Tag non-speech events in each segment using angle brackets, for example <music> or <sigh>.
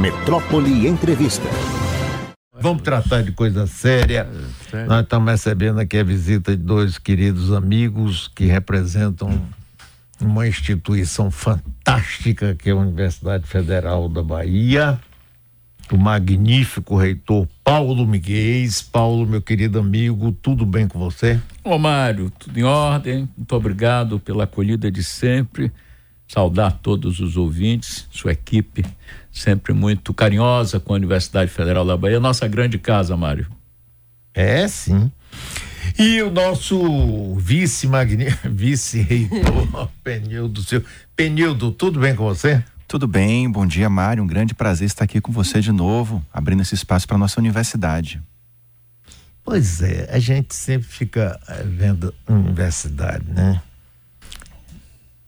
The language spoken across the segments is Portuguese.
Metrópole Entrevista. Vamos tratar de coisa séria. É, Nós estamos recebendo aqui a visita de dois queridos amigos que representam uma instituição fantástica que é a Universidade Federal da Bahia. O magnífico reitor Paulo Miguel. Paulo, meu querido amigo, tudo bem com você? Ô Mário, tudo em ordem. Muito obrigado pela acolhida de sempre. Saudar todos os ouvintes, sua equipe sempre muito carinhosa com a Universidade Federal da Bahia, nossa grande casa, Mário. É, sim. E o nosso vice <laughs> vice-reitor <laughs> Penildo, seu Penildo, tudo bem com você? Tudo bem, bom dia, Mário. Um grande prazer estar aqui com você de novo, abrindo esse espaço para nossa universidade. Pois é, a gente sempre fica eh, vendo universidade, né?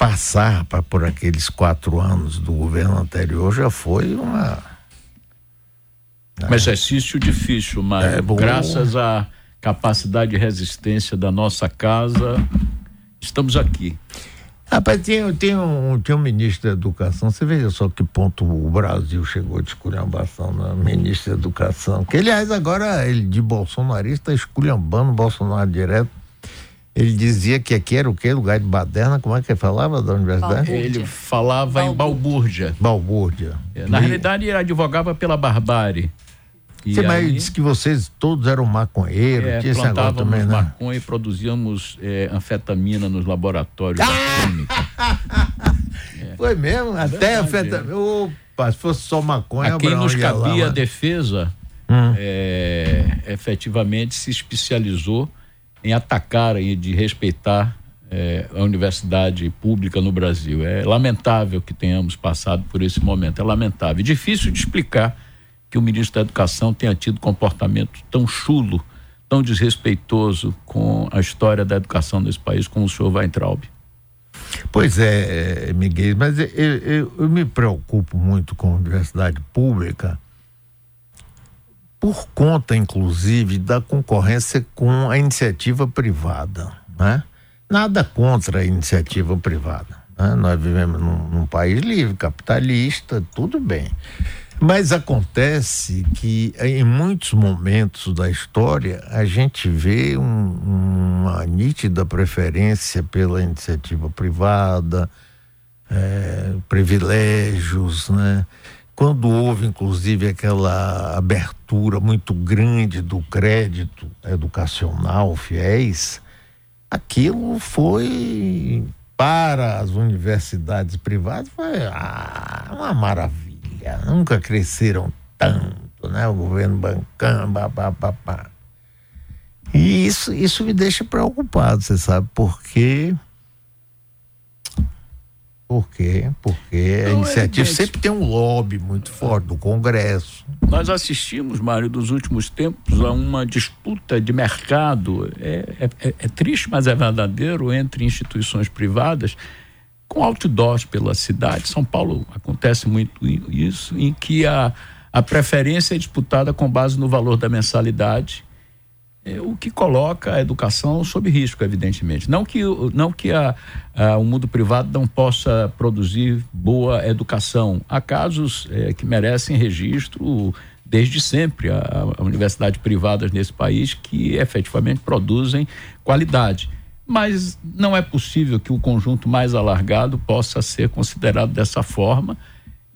Passar pra, por aqueles quatro anos do governo anterior já foi uma. Um né? exercício difícil, mas é graças à capacidade de resistência da nossa casa, estamos aqui. Rapaz, tem, tem, um, tem um ministro da Educação, você veja só que ponto o Brasil chegou de esculhambação na ministra da Educação, que aliás agora ele de bolsonarista esculhambando Bolsonaro direto ele dizia que aqui era o quê? Lugar de baderna? Como é que ele falava da universidade? Balbúrdia. Ele falava Balbúrdia. em balbúrdia. Balbúrdia. É, na e... realidade, ele advogava pela barbárie. E Você, mas disse que vocês todos eram maconheiros, é, tinha plantávamos também, né? maconha e produzíamos é, anfetamina nos laboratórios ah! da química. é. <laughs> Foi mesmo? É Até anfetamina. Opa, se fosse só maconha, A quem nos cabia lá, a defesa, hum. É, efetivamente se especializou em atacar e de respeitar é, a universidade pública no Brasil. É lamentável que tenhamos passado por esse momento, é lamentável. Difícil de explicar que o ministro da Educação tenha tido comportamento tão chulo, tão desrespeitoso com a história da educação nesse país como o senhor Weintraub. Pois é, é Miguel, mas eu, eu, eu me preocupo muito com a universidade pública por conta, inclusive, da concorrência com a iniciativa privada. Né? Nada contra a iniciativa privada. Né? Nós vivemos num, num país livre, capitalista, tudo bem. Mas acontece que em muitos momentos da história a gente vê um, uma nítida preferência pela iniciativa privada, é, privilégios, né? Quando houve, inclusive, aquela abertura muito grande do crédito educacional fiéis, aquilo foi para as universidades privadas foi ah, uma maravilha. Nunca cresceram tanto, né? O governo bancando, papapá. E isso, isso me deixa preocupado, você sabe, porque por quê? Porque Não, a iniciativa é, sempre tem um lobby muito forte do Congresso. Nós assistimos, Mário, dos últimos tempos a uma disputa de mercado, é, é, é triste, mas é verdadeiro, entre instituições privadas com outdoors pela cidade. São Paulo acontece muito isso, em que a, a preferência é disputada com base no valor da mensalidade é, o que coloca a educação sob risco, evidentemente. Não que, não que a, a, o mundo privado não possa produzir boa educação. Há casos é, que merecem registro desde sempre. Há, há universidades privadas nesse país que efetivamente produzem qualidade. Mas não é possível que o conjunto mais alargado possa ser considerado dessa forma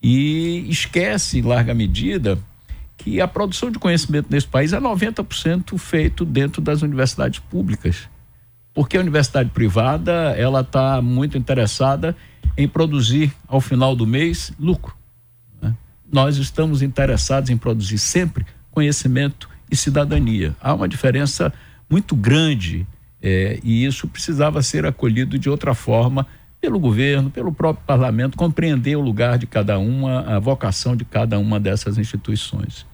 e esquece, em larga medida, que a produção de conhecimento nesse país é 90% feito dentro das universidades públicas. Porque a universidade privada, ela está muito interessada em produzir, ao final do mês, lucro. Né? Nós estamos interessados em produzir sempre conhecimento e cidadania. Há uma diferença muito grande é, e isso precisava ser acolhido de outra forma pelo governo, pelo próprio parlamento, compreender o lugar de cada uma, a vocação de cada uma dessas instituições.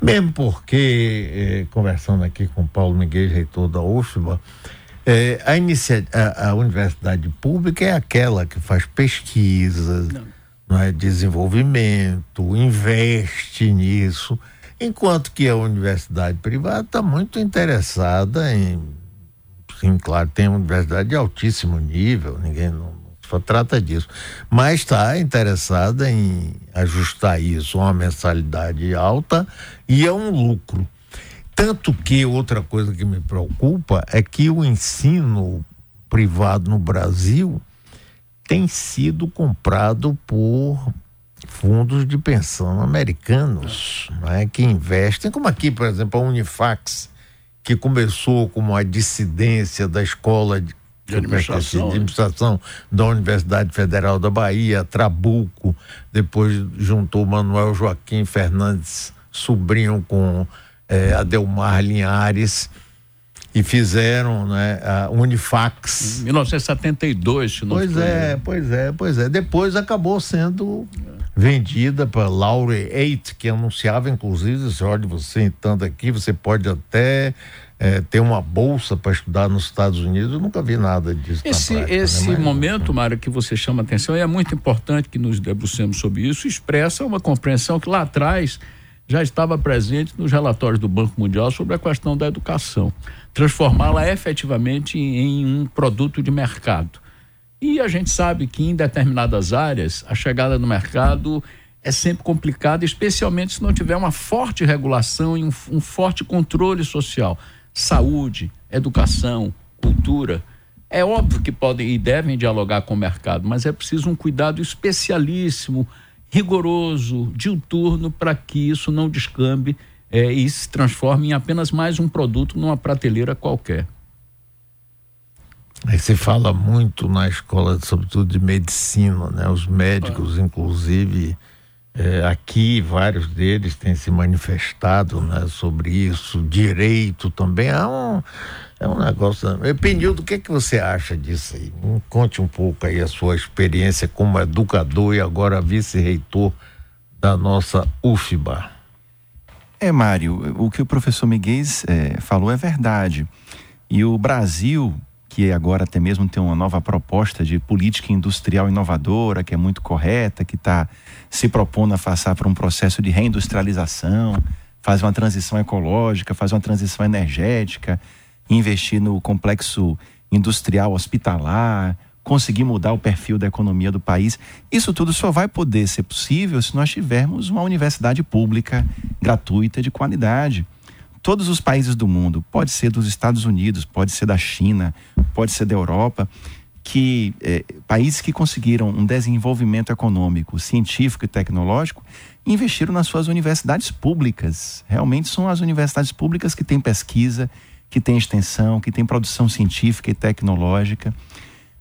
Mesmo porque, eh, conversando aqui com Paulo Miguel, reitor da UFBA, eh, a, inicia, a, a, universidade pública é aquela que faz pesquisas, não. Não é, desenvolvimento, investe nisso, enquanto que a universidade privada está muito interessada em. Sim, claro, tem universidade de altíssimo nível, ninguém não FAFA trata disso. Mas está interessada em ajustar isso a uma mensalidade alta e a um lucro. Tanto que outra coisa que me preocupa é que o ensino privado no Brasil tem sido comprado por fundos de pensão americanos, é, que investem, como aqui, por exemplo, a Unifax, que começou como a dissidência da escola de, de administração, de administração da Universidade Federal da Bahia, Trabuco, depois juntou Manuel Joaquim Fernandes, sobrinho com é, Adelmar Linhares e fizeram né, a Unifax. Em 1972, se não Pois é, pois é, pois é. Depois acabou sendo vendida para Laure Eight, que anunciava, inclusive, olha, você entrando aqui, você pode até é, ter uma bolsa para estudar nos Estados Unidos. Eu nunca vi nada disso. Esse, prática, esse né? Mas, momento, Mário, que você chama atenção, e é muito importante que nos debrucemos sobre isso, expressa uma compreensão que lá atrás já estava presente nos relatórios do Banco Mundial sobre a questão da educação, transformá-la efetivamente em um produto de mercado. E a gente sabe que em determinadas áreas a chegada no mercado é sempre complicada, especialmente se não tiver uma forte regulação e um, um forte controle social. Saúde, educação, cultura. É óbvio que podem e devem dialogar com o mercado, mas é preciso um cuidado especialíssimo rigoroso, diuturno, para que isso não descambe é, e se transforme em apenas mais um produto numa prateleira qualquer. Aí se fala muito na escola, sobretudo de medicina, né? Os médicos, ah. inclusive, é, aqui vários deles têm se manifestado né, sobre isso, direito também. É um, é um negócio. Penildo, o que, é que você acha disso aí? Conte um pouco aí a sua experiência como educador e agora vice-reitor da nossa UFBA. É, Mário, o que o professor Miguel é, falou é verdade. E o Brasil, que agora até mesmo tem uma nova proposta de política industrial inovadora, que é muito correta, que está se propondo a passar por um processo de reindustrialização, fazer uma transição ecológica, fazer uma transição energética, investir no complexo industrial hospitalar, conseguir mudar o perfil da economia do país. Isso tudo só vai poder ser possível se nós tivermos uma universidade pública gratuita de qualidade. Todos os países do mundo, pode ser dos Estados Unidos, pode ser da China, pode ser da Europa, que eh, países que conseguiram um desenvolvimento econômico, científico e tecnológico investiram nas suas universidades públicas. Realmente são as universidades públicas que têm pesquisa, que têm extensão, que têm produção científica e tecnológica.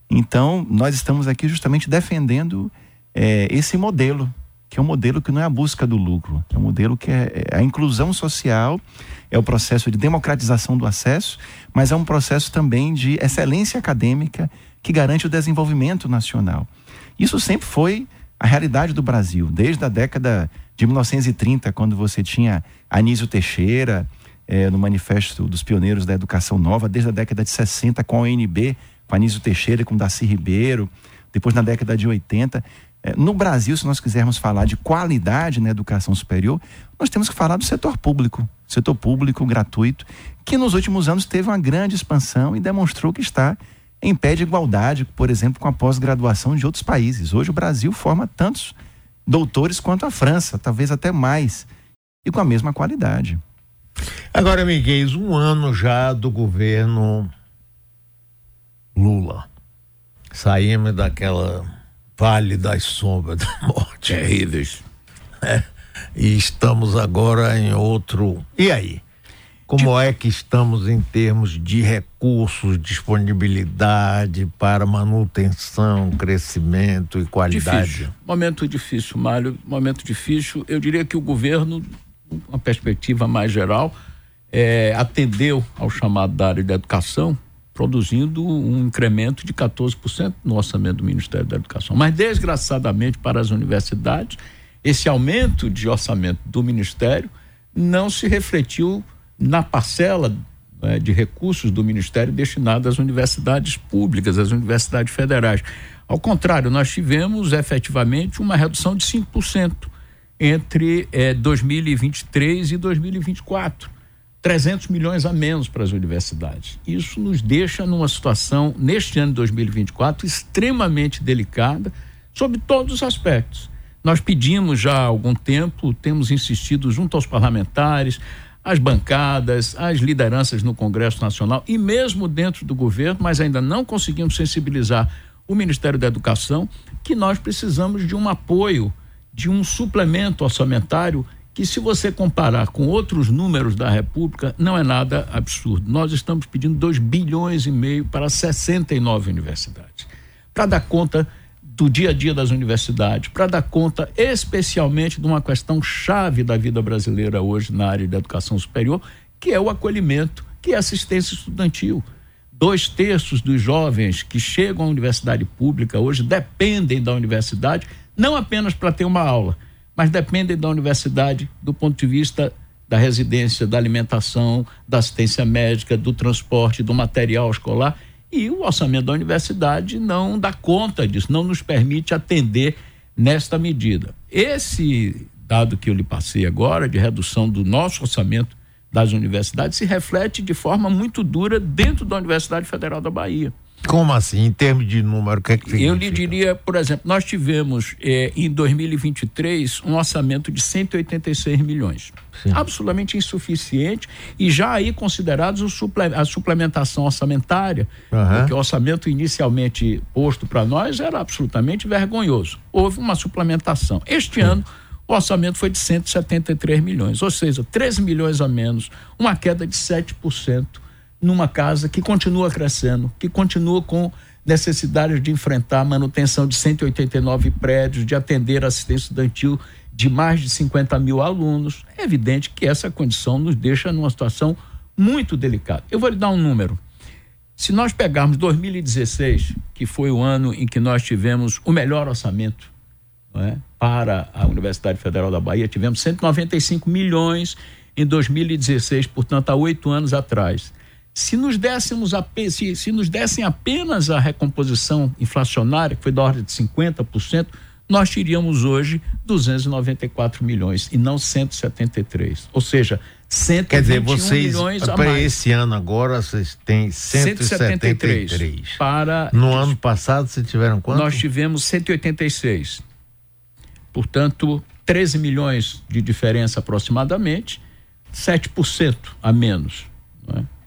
Então, nós estamos aqui justamente defendendo eh, esse modelo, que é um modelo que não é a busca do lucro, é um modelo que é, é a inclusão social, é o processo de democratização do acesso, mas é um processo também de excelência acadêmica que garante o desenvolvimento nacional. Isso sempre foi a realidade do Brasil, desde a década de 1930, quando você tinha Anísio Teixeira, eh, no Manifesto dos Pioneiros da Educação Nova, desde a década de 60, com a ONB, com Anísio Teixeira, com Darcy Ribeiro, depois na década de 80. Eh, no Brasil, se nós quisermos falar de qualidade na educação superior, nós temos que falar do setor público, setor público gratuito, que nos últimos anos teve uma grande expansão e demonstrou que está em pé de igualdade, por exemplo, com a pós-graduação de outros países. Hoje o Brasil forma tantos doutores quanto a França, talvez até mais, e com a mesma qualidade. Agora, Miguel, um ano já do governo Lula. Saímos daquela vale das sombras da <laughs> morte. Terríveis. É, e estamos agora em outro. E aí? Como é que estamos em termos de recursos, disponibilidade para manutenção, crescimento e qualidade? Difícil. Momento difícil, Mário. Momento difícil. Eu diria que o governo, uma perspectiva mais geral, é, atendeu ao chamado da área da educação, produzindo um incremento de 14% no orçamento do Ministério da Educação. Mas, desgraçadamente, para as universidades, esse aumento de orçamento do Ministério não se refletiu na parcela né, de recursos do Ministério destinada às universidades públicas, às universidades federais. Ao contrário, nós tivemos efetivamente uma redução de 5% entre eh, 2023 e 2024. 300 milhões a menos para as universidades. Isso nos deixa numa situação, neste ano de 2024, extremamente delicada, sob todos os aspectos. Nós pedimos já há algum tempo, temos insistido junto aos parlamentares, às bancadas, às lideranças no Congresso Nacional e mesmo dentro do governo, mas ainda não conseguimos sensibilizar o Ministério da Educação que nós precisamos de um apoio, de um suplemento orçamentário que se você comparar com outros números da República, não é nada absurdo. Nós estamos pedindo 2 bilhões e meio para 69 universidades. Para dar conta do dia a dia das universidades, para dar conta especialmente de uma questão chave da vida brasileira hoje na área da educação superior, que é o acolhimento, que é assistência estudantil. Dois terços dos jovens que chegam à universidade pública hoje dependem da universidade, não apenas para ter uma aula, mas dependem da universidade do ponto de vista da residência, da alimentação, da assistência médica, do transporte, do material escolar. E o orçamento da universidade não dá conta disso, não nos permite atender nesta medida. Esse dado que eu lhe passei agora, de redução do nosso orçamento das universidades, se reflete de forma muito dura dentro da Universidade Federal da Bahia. Como assim, em termos de número, o que é que significa? Eu lhe diria, por exemplo, nós tivemos eh, em 2023 um orçamento de 186 milhões. Sim. Absolutamente insuficiente e já aí considerados suple a suplementação orçamentária, uhum. porque o orçamento inicialmente posto para nós era absolutamente vergonhoso. Houve uma suplementação. Este Sim. ano o orçamento foi de 173 milhões, ou seja, 13 milhões a menos, uma queda de 7% numa casa que continua crescendo, que continua com necessidade de enfrentar a manutenção de 189 prédios, de atender assistência estudantil de mais de 50 mil alunos. É evidente que essa condição nos deixa numa situação muito delicada. Eu vou lhe dar um número. Se nós pegarmos 2016, que foi o ano em que nós tivemos o melhor orçamento é, para a Universidade Federal da Bahia, tivemos 195 milhões em 2016, portanto, há oito anos atrás. Se nos dessemos a, se, se nos dessem apenas a recomposição inflacionária, que foi da ordem de 50%, nós teríamos hoje 294 milhões e não 173. Ou seja, 121 Quer dizer, vocês, para esse ano agora, vocês têm 173. 173 para No ano passado, vocês tiveram quanto? Nós tivemos 186. Portanto, 13 milhões de diferença aproximadamente, 7% a menos. Não é?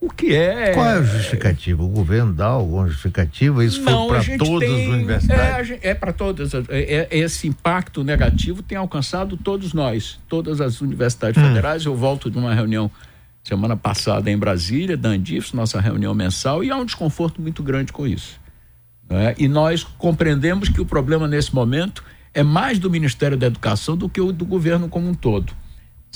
O que é. Qual é a justificativa? O governo dá alguma justificativa? Isso Não, foi para todas tem, as universidades? É, é para todas. É, é, esse impacto negativo tem alcançado todos nós, todas as universidades hum. federais. Eu volto de uma reunião semana passada em Brasília, da Andifes, nossa reunião mensal, e há um desconforto muito grande com isso. É? E nós compreendemos que o problema nesse momento é mais do Ministério da Educação do que o do governo como um todo.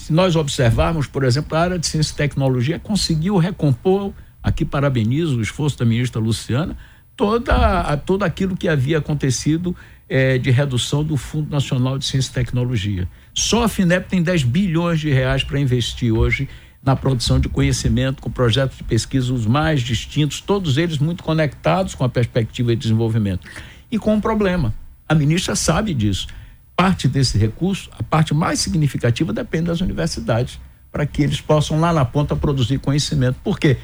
Se nós observarmos, por exemplo, a área de ciência e tecnologia conseguiu recompor, aqui parabenizo o esforço da ministra Luciana, toda, todo aquilo que havia acontecido é, de redução do Fundo Nacional de Ciência e Tecnologia. Só a FINEP tem 10 bilhões de reais para investir hoje na produção de conhecimento, com projetos de pesquisa os mais distintos, todos eles muito conectados com a perspectiva de desenvolvimento. E com um problema. A ministra sabe disso parte desse recurso, a parte mais significativa depende das universidades, para que eles possam lá na ponta produzir conhecimento. Por quê?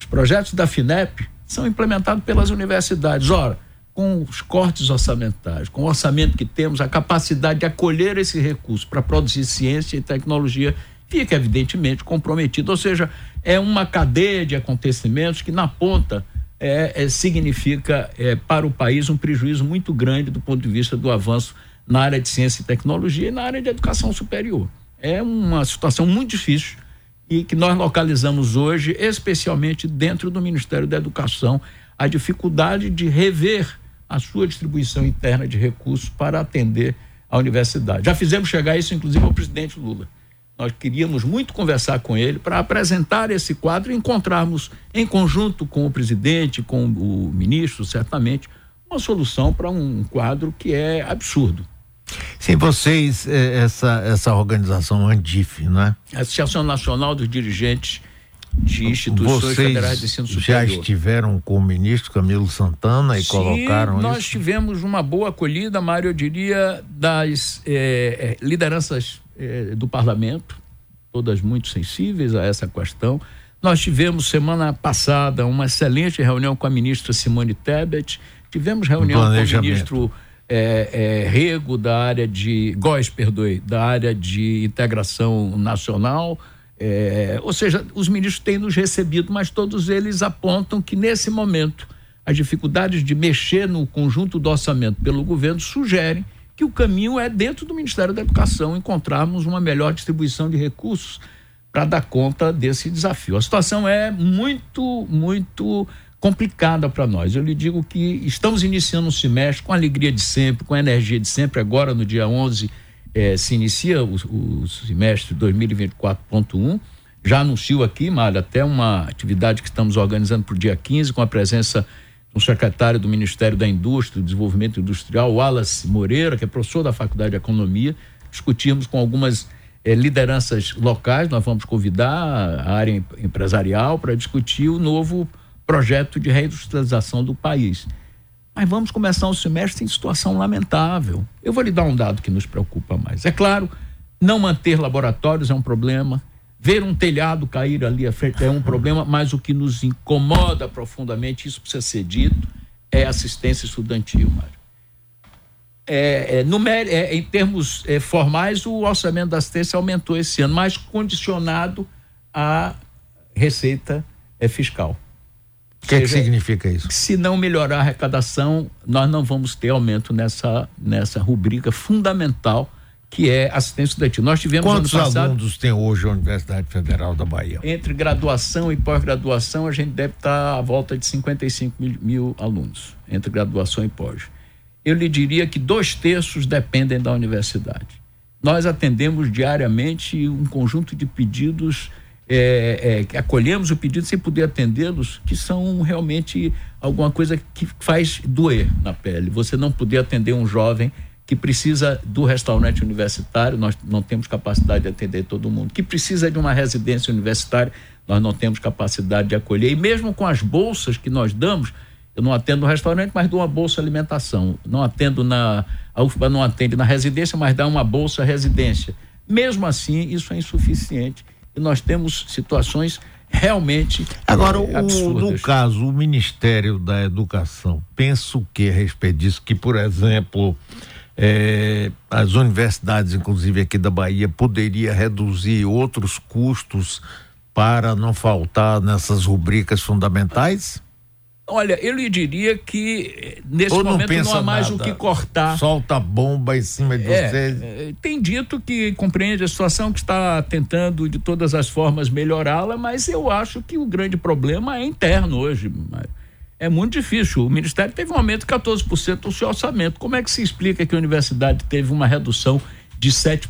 Os projetos da FINEP são implementados pelas universidades. Ora, com os cortes orçamentários, com o orçamento que temos, a capacidade de acolher esse recurso para produzir ciência e tecnologia fica evidentemente comprometido. Ou seja, é uma cadeia de acontecimentos que na ponta é, é, significa é, para o país um prejuízo muito grande do ponto de vista do avanço na área de ciência e tecnologia e na área de educação superior. É uma situação muito difícil e que nós localizamos hoje, especialmente dentro do Ministério da Educação, a dificuldade de rever a sua distribuição interna de recursos para atender a universidade. Já fizemos chegar isso, inclusive, ao presidente Lula. Nós queríamos muito conversar com ele para apresentar esse quadro e encontrarmos, em conjunto com o presidente, com o ministro, certamente, uma solução para um quadro que é absurdo. Sim, vocês, eh, essa, essa organização ANDIF, né? Associação Nacional dos Dirigentes de Instituições vocês Federais de Ensino Superior. já estiveram com o ministro Camilo Santana e Sim, colocaram nós isso? nós tivemos uma boa acolhida, Mário, eu diria, das eh, eh, lideranças do parlamento, todas muito sensíveis a essa questão. Nós tivemos semana passada uma excelente reunião com a ministra Simone Tebet, tivemos reunião com o ministro é, é, Rego da área de Góes, perdoe, da área de integração nacional. É, ou seja, os ministros têm nos recebido, mas todos eles apontam que nesse momento as dificuldades de mexer no conjunto do orçamento pelo governo sugerem que o caminho é dentro do Ministério da Educação encontrarmos uma melhor distribuição de recursos para dar conta desse desafio. A situação é muito, muito complicada para nós. Eu lhe digo que estamos iniciando um semestre com alegria de sempre, com a energia de sempre. Agora, no dia 11, eh, se inicia o, o semestre 2024.1. Já anuncio aqui, Mário, até uma atividade que estamos organizando para o dia 15, com a presença do secretário do Ministério da Indústria e Desenvolvimento Industrial, Wallace Moreira, que é professor da Faculdade de Economia. Discutimos com algumas eh, lideranças locais, nós vamos convidar a área empresarial para discutir o novo projeto de reindustrialização do país. Mas vamos começar o semestre em situação lamentável. Eu vou lhe dar um dado que nos preocupa mais. É claro, não manter laboratórios é um problema, ver um telhado cair ali à frente é um problema, mas o que nos incomoda profundamente, isso precisa ser dito, é assistência estudantil, Mário é, é, é, em termos é, formais, o orçamento da assistência aumentou esse ano, mas condicionado à receita é, fiscal. O que, é que significa isso? Se não melhorar a arrecadação, nós não vamos ter aumento nessa, nessa rubrica fundamental que é assistência estudantil. Nós tivemos Quantos ano passado, alunos tem hoje a Universidade Federal da Bahia? Entre graduação e pós-graduação, a gente deve estar à volta de 55 mil, mil alunos, entre graduação e pós eu lhe diria que dois terços dependem da universidade. Nós atendemos diariamente um conjunto de pedidos, é, é, acolhemos o pedido sem poder atendê-los, que são realmente alguma coisa que faz doer na pele. Você não poder atender um jovem que precisa do restaurante universitário, nós não temos capacidade de atender todo mundo, que precisa de uma residência universitária, nós não temos capacidade de acolher. E mesmo com as bolsas que nós damos, eu não atendo no restaurante, mas dou uma bolsa alimentação. Não atendo na. A UFBA não atende na residência, mas dá uma bolsa residência. Mesmo assim, isso é insuficiente. Nós temos situações realmente agora é, no caso o Ministério da Educação pensa o que a respeito disso? Que por exemplo é, as universidades inclusive aqui da Bahia poderia reduzir outros custos para não faltar nessas rubricas fundamentais Olha, eu lhe diria que eh, nesse Ou momento não, não há mais nada. o que cortar. Solta bomba em cima de é, vocês. É, tem dito que compreende a situação, que está tentando de todas as formas melhorá-la, mas eu acho que o grande problema é interno hoje. É muito difícil. O Ministério teve um aumento de 14% do seu orçamento. Como é que se explica que a universidade teve uma redução de 7%,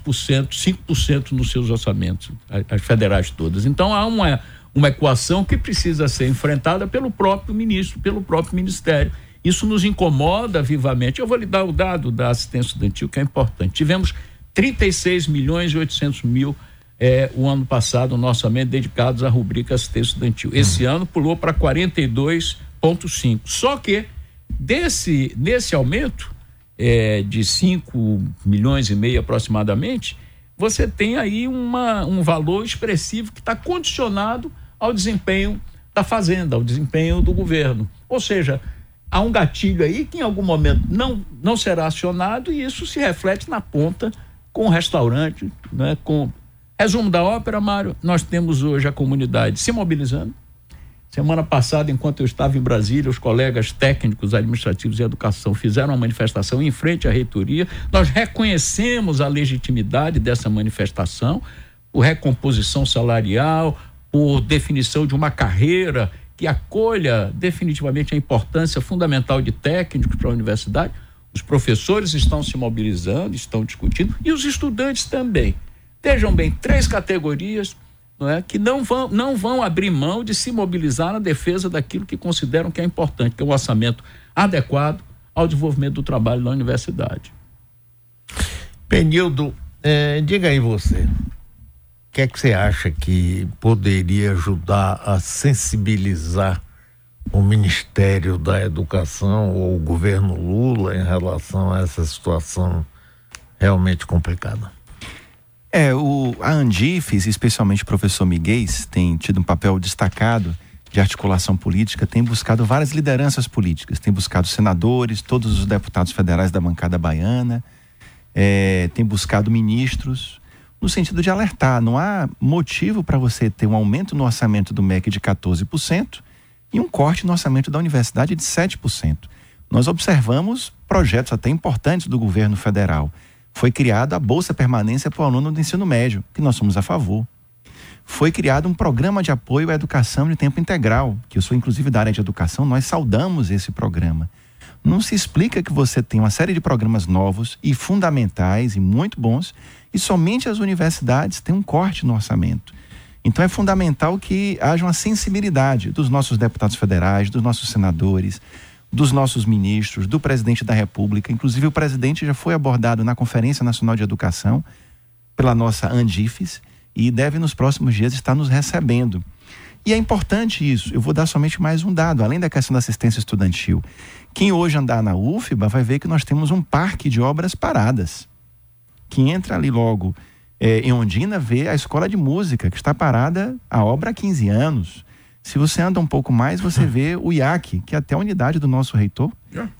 5% nos seus orçamentos, as federais todas? Então há uma uma equação que precisa ser enfrentada pelo próprio ministro, pelo próprio ministério. Isso nos incomoda vivamente. Eu vou lhe dar o dado da assistência estudantil, que é importante. Tivemos 36 milhões e 800 mil é, o ano passado no orçamento dedicados à rubrica assistência estudantil. Esse ano pulou para 42,5. Só que desse, nesse aumento é, de 5 milhões e meio aproximadamente, você tem aí uma, um valor expressivo que está condicionado ao desempenho da fazenda, ao desempenho do governo. Ou seja, há um gatilho aí que em algum momento não, não será acionado e isso se reflete na ponta com o restaurante, né, com resumo da ópera, Mário, nós temos hoje a comunidade se mobilizando. Semana passada, enquanto eu estava em Brasília, os colegas técnicos administrativos e educação fizeram uma manifestação em frente à reitoria. Nós reconhecemos a legitimidade dessa manifestação, por recomposição salarial, por definição de uma carreira que acolha definitivamente a importância fundamental de técnicos para a universidade. Os professores estão se mobilizando, estão discutindo, e os estudantes também. Vejam bem, três categorias não é, que não vão, não vão abrir mão de se mobilizar na defesa daquilo que consideram que é importante, que é um orçamento adequado ao desenvolvimento do trabalho na universidade. Penildo, eh, diga aí você, o que é que você acha que poderia ajudar a sensibilizar o Ministério da Educação ou o governo Lula em relação a essa situação realmente complicada? É, o, a Andifes, especialmente o professor Miguel, tem tido um papel destacado de articulação política, tem buscado várias lideranças políticas, tem buscado senadores, todos os deputados federais da bancada baiana, é, tem buscado ministros, no sentido de alertar. Não há motivo para você ter um aumento no orçamento do MEC de 14% e um corte no orçamento da universidade de 7%. Nós observamos projetos até importantes do governo federal foi criada a Bolsa Permanência para o aluno do ensino médio, que nós somos a favor. Foi criado um programa de apoio à educação de tempo integral, que eu sou inclusive da área de educação, nós saudamos esse programa. Não se explica que você tem uma série de programas novos e fundamentais e muito bons, e somente as universidades têm um corte no orçamento. Então é fundamental que haja uma sensibilidade dos nossos deputados federais, dos nossos senadores, dos nossos ministros, do presidente da República. Inclusive, o presidente já foi abordado na Conferência Nacional de Educação pela nossa Andifes e deve nos próximos dias estar nos recebendo. E é importante isso. Eu vou dar somente mais um dado, além da questão da assistência estudantil. Quem hoje andar na UFBA vai ver que nós temos um parque de obras paradas. Quem entra ali logo é, em Ondina vê a escola de música, que está parada a obra há 15 anos. Se você anda um pouco mais, você vê o IAC, que é até a unidade do nosso reitor,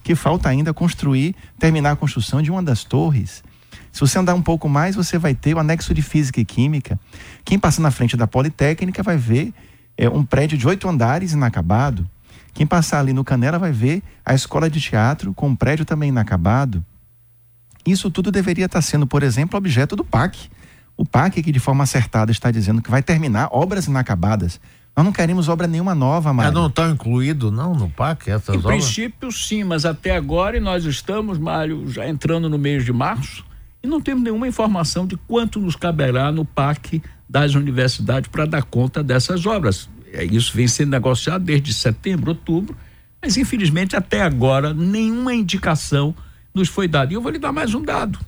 que falta ainda construir, terminar a construção de uma das torres. Se você andar um pouco mais, você vai ter o anexo de Física e Química. Quem passa na frente da Politécnica vai ver é, um prédio de oito andares inacabado. Quem passar ali no Canela vai ver a escola de teatro com um prédio também inacabado. Isso tudo deveria estar sendo, por exemplo, objeto do PAC. O PAC, que de forma acertada está dizendo que vai terminar obras inacabadas. Nós não queremos obra nenhuma nova, Mário. Mas não estão incluídos, não, no PAC, essas em obras? Em princípio, sim, mas até agora, e nós estamos, Mário, já entrando no mês de março, e não temos nenhuma informação de quanto nos caberá no PAC das universidades para dar conta dessas obras. É, isso vem sendo negociado desde setembro, outubro, mas infelizmente até agora nenhuma indicação nos foi dada. E eu vou lhe dar mais um dado.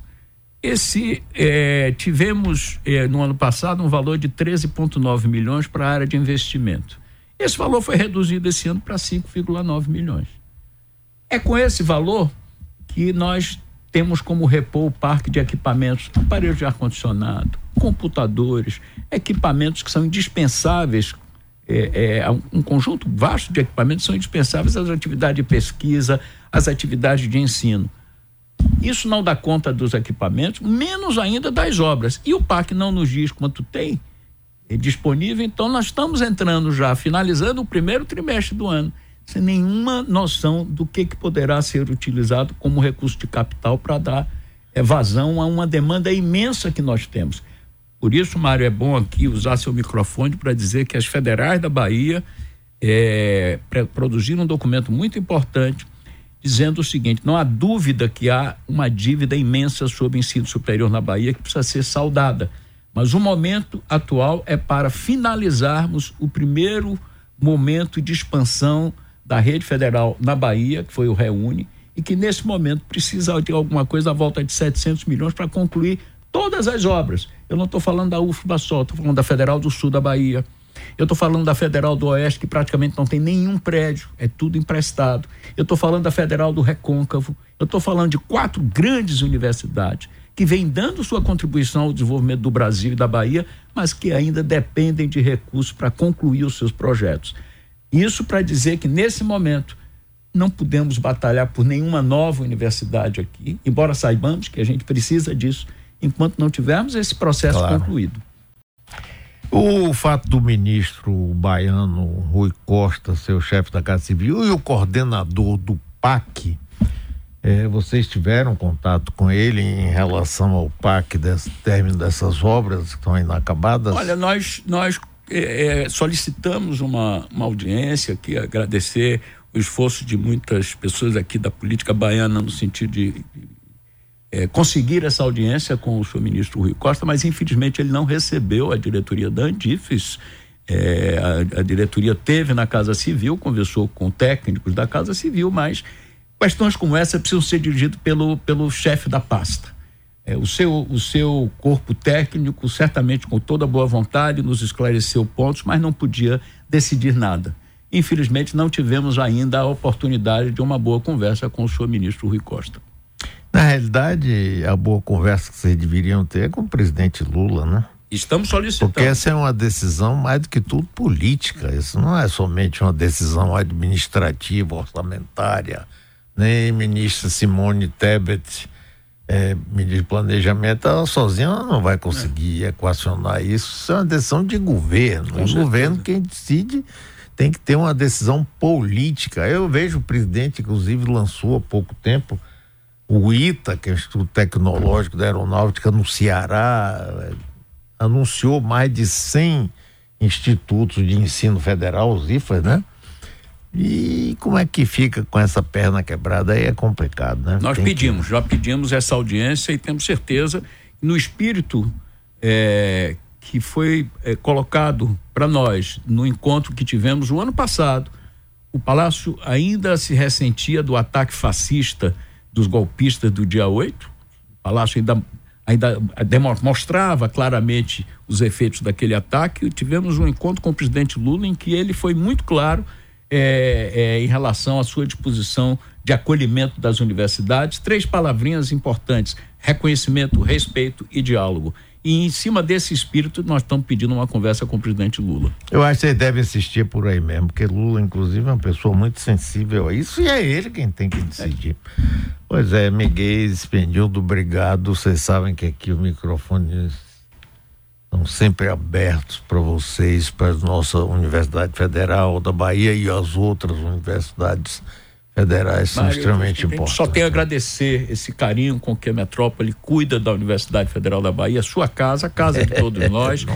Esse é, tivemos é, no ano passado um valor de 13,9 milhões para a área de investimento. Esse valor foi reduzido esse ano para 5,9 milhões. É com esse valor que nós temos como repor o parque de equipamentos, aparelhos de ar-condicionado, computadores, equipamentos que são indispensáveis, é, é, um conjunto vasto de equipamentos são indispensáveis às atividades de pesquisa, às atividades de ensino. Isso não dá conta dos equipamentos, menos ainda das obras. E o PAC não nos diz quanto tem é disponível, então nós estamos entrando já, finalizando o primeiro trimestre do ano, sem nenhuma noção do que, que poderá ser utilizado como recurso de capital para dar é, vazão a uma demanda imensa que nós temos. Por isso, Mário, é bom aqui usar seu microfone para dizer que as federais da Bahia é, produziram um documento muito importante dizendo o seguinte: não há dúvida que há uma dívida imensa sobre o ensino superior na Bahia que precisa ser saudada. Mas o momento atual é para finalizarmos o primeiro momento de expansão da rede federal na Bahia, que foi o Reúne, e que nesse momento precisa de alguma coisa à volta de 700 milhões para concluir todas as obras. Eu não estou falando da UFBA só, estou falando da Federal do Sul da Bahia, eu estou falando da Federal do Oeste, que praticamente não tem nenhum prédio, é tudo emprestado. Eu estou falando da Federal do Recôncavo. Eu estou falando de quatro grandes universidades que vêm dando sua contribuição ao desenvolvimento do Brasil e da Bahia, mas que ainda dependem de recursos para concluir os seus projetos. Isso para dizer que, nesse momento, não podemos batalhar por nenhuma nova universidade aqui, embora saibamos que a gente precisa disso, enquanto não tivermos esse processo claro. concluído. O fato do ministro baiano Rui Costa, seu chefe da Casa Civil, e o coordenador do PAC, é, vocês tiveram contato com ele em relação ao PAC, desse término dessas obras que estão inacabadas? Olha, nós, nós é, solicitamos uma, uma audiência aqui, agradecer o esforço de muitas pessoas aqui da política baiana no sentido de, de é, conseguir essa audiência com o senhor ministro Rui Costa, mas infelizmente ele não recebeu a diretoria da Andifes. É, a, a, diretoria teve na Casa Civil, conversou com técnicos da Casa Civil, mas questões como essa precisam ser dirigidas pelo, pelo chefe da pasta. É, o, seu, o seu corpo técnico, certamente com toda boa vontade, nos esclareceu pontos, mas não podia decidir nada. Infelizmente, não tivemos ainda a oportunidade de uma boa conversa com o senhor ministro Rui Costa. Na realidade, a boa conversa que vocês deveriam ter é com o presidente Lula, né? Estamos solicitando. Porque essa é uma decisão mais do que tudo política. Isso não é somente uma decisão administrativa, orçamentária. Nem ministra Simone Tebet, é, ministra de planejamento, ela sozinha ela não vai conseguir é. equacionar isso. Isso é uma decisão de governo. Com o certeza. governo quem decide tem que ter uma decisão política. Eu vejo o presidente, inclusive, lançou há pouco tempo o ITA, que é o Instituto Tecnológico da Aeronáutica no Ceará, anunciou mais de 100 institutos de ensino federal, os IFAs, né? E como é que fica com essa perna quebrada? Aí é complicado, né? Nós Tem pedimos, que... já pedimos essa audiência e temos certeza, no espírito é, que foi é, colocado para nós no encontro que tivemos o ano passado, o Palácio ainda se ressentia do ataque fascista dos golpistas do dia 8. O Palácio ainda ainda mostrava claramente os efeitos daquele ataque. Tivemos um encontro com o presidente Lula em que ele foi muito claro é, é, em relação à sua disposição de acolhimento das universidades. Três palavrinhas importantes: reconhecimento, respeito e diálogo. E em cima desse espírito, nós estamos pedindo uma conversa com o presidente Lula. Eu acho que você deve insistir por aí mesmo, porque Lula, inclusive, é uma pessoa muito sensível a isso e é ele quem tem que decidir. Pois é, Miguel Espendildo, obrigado. Vocês sabem que aqui o microfone estão sempre abertos para vocês, para a nossa Universidade Federal da Bahia e as outras universidades federais são Mário, extremamente importantes. Só tenho a agradecer esse carinho com que a metrópole cuida da Universidade Federal da Bahia, sua casa, a casa de todos <laughs> nós.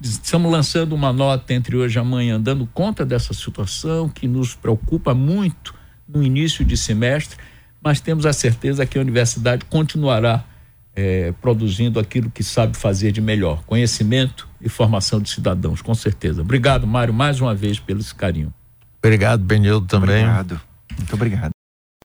Estamos lançando uma nota entre hoje e amanhã, dando conta dessa situação que nos preocupa muito no início de semestre, mas temos a certeza que a universidade continuará é, produzindo aquilo que sabe fazer de melhor, conhecimento e formação de cidadãos, com certeza. Obrigado, Mário, mais uma vez pelo esse carinho. Obrigado, Benildo, também. Obrigado. Muito obrigado.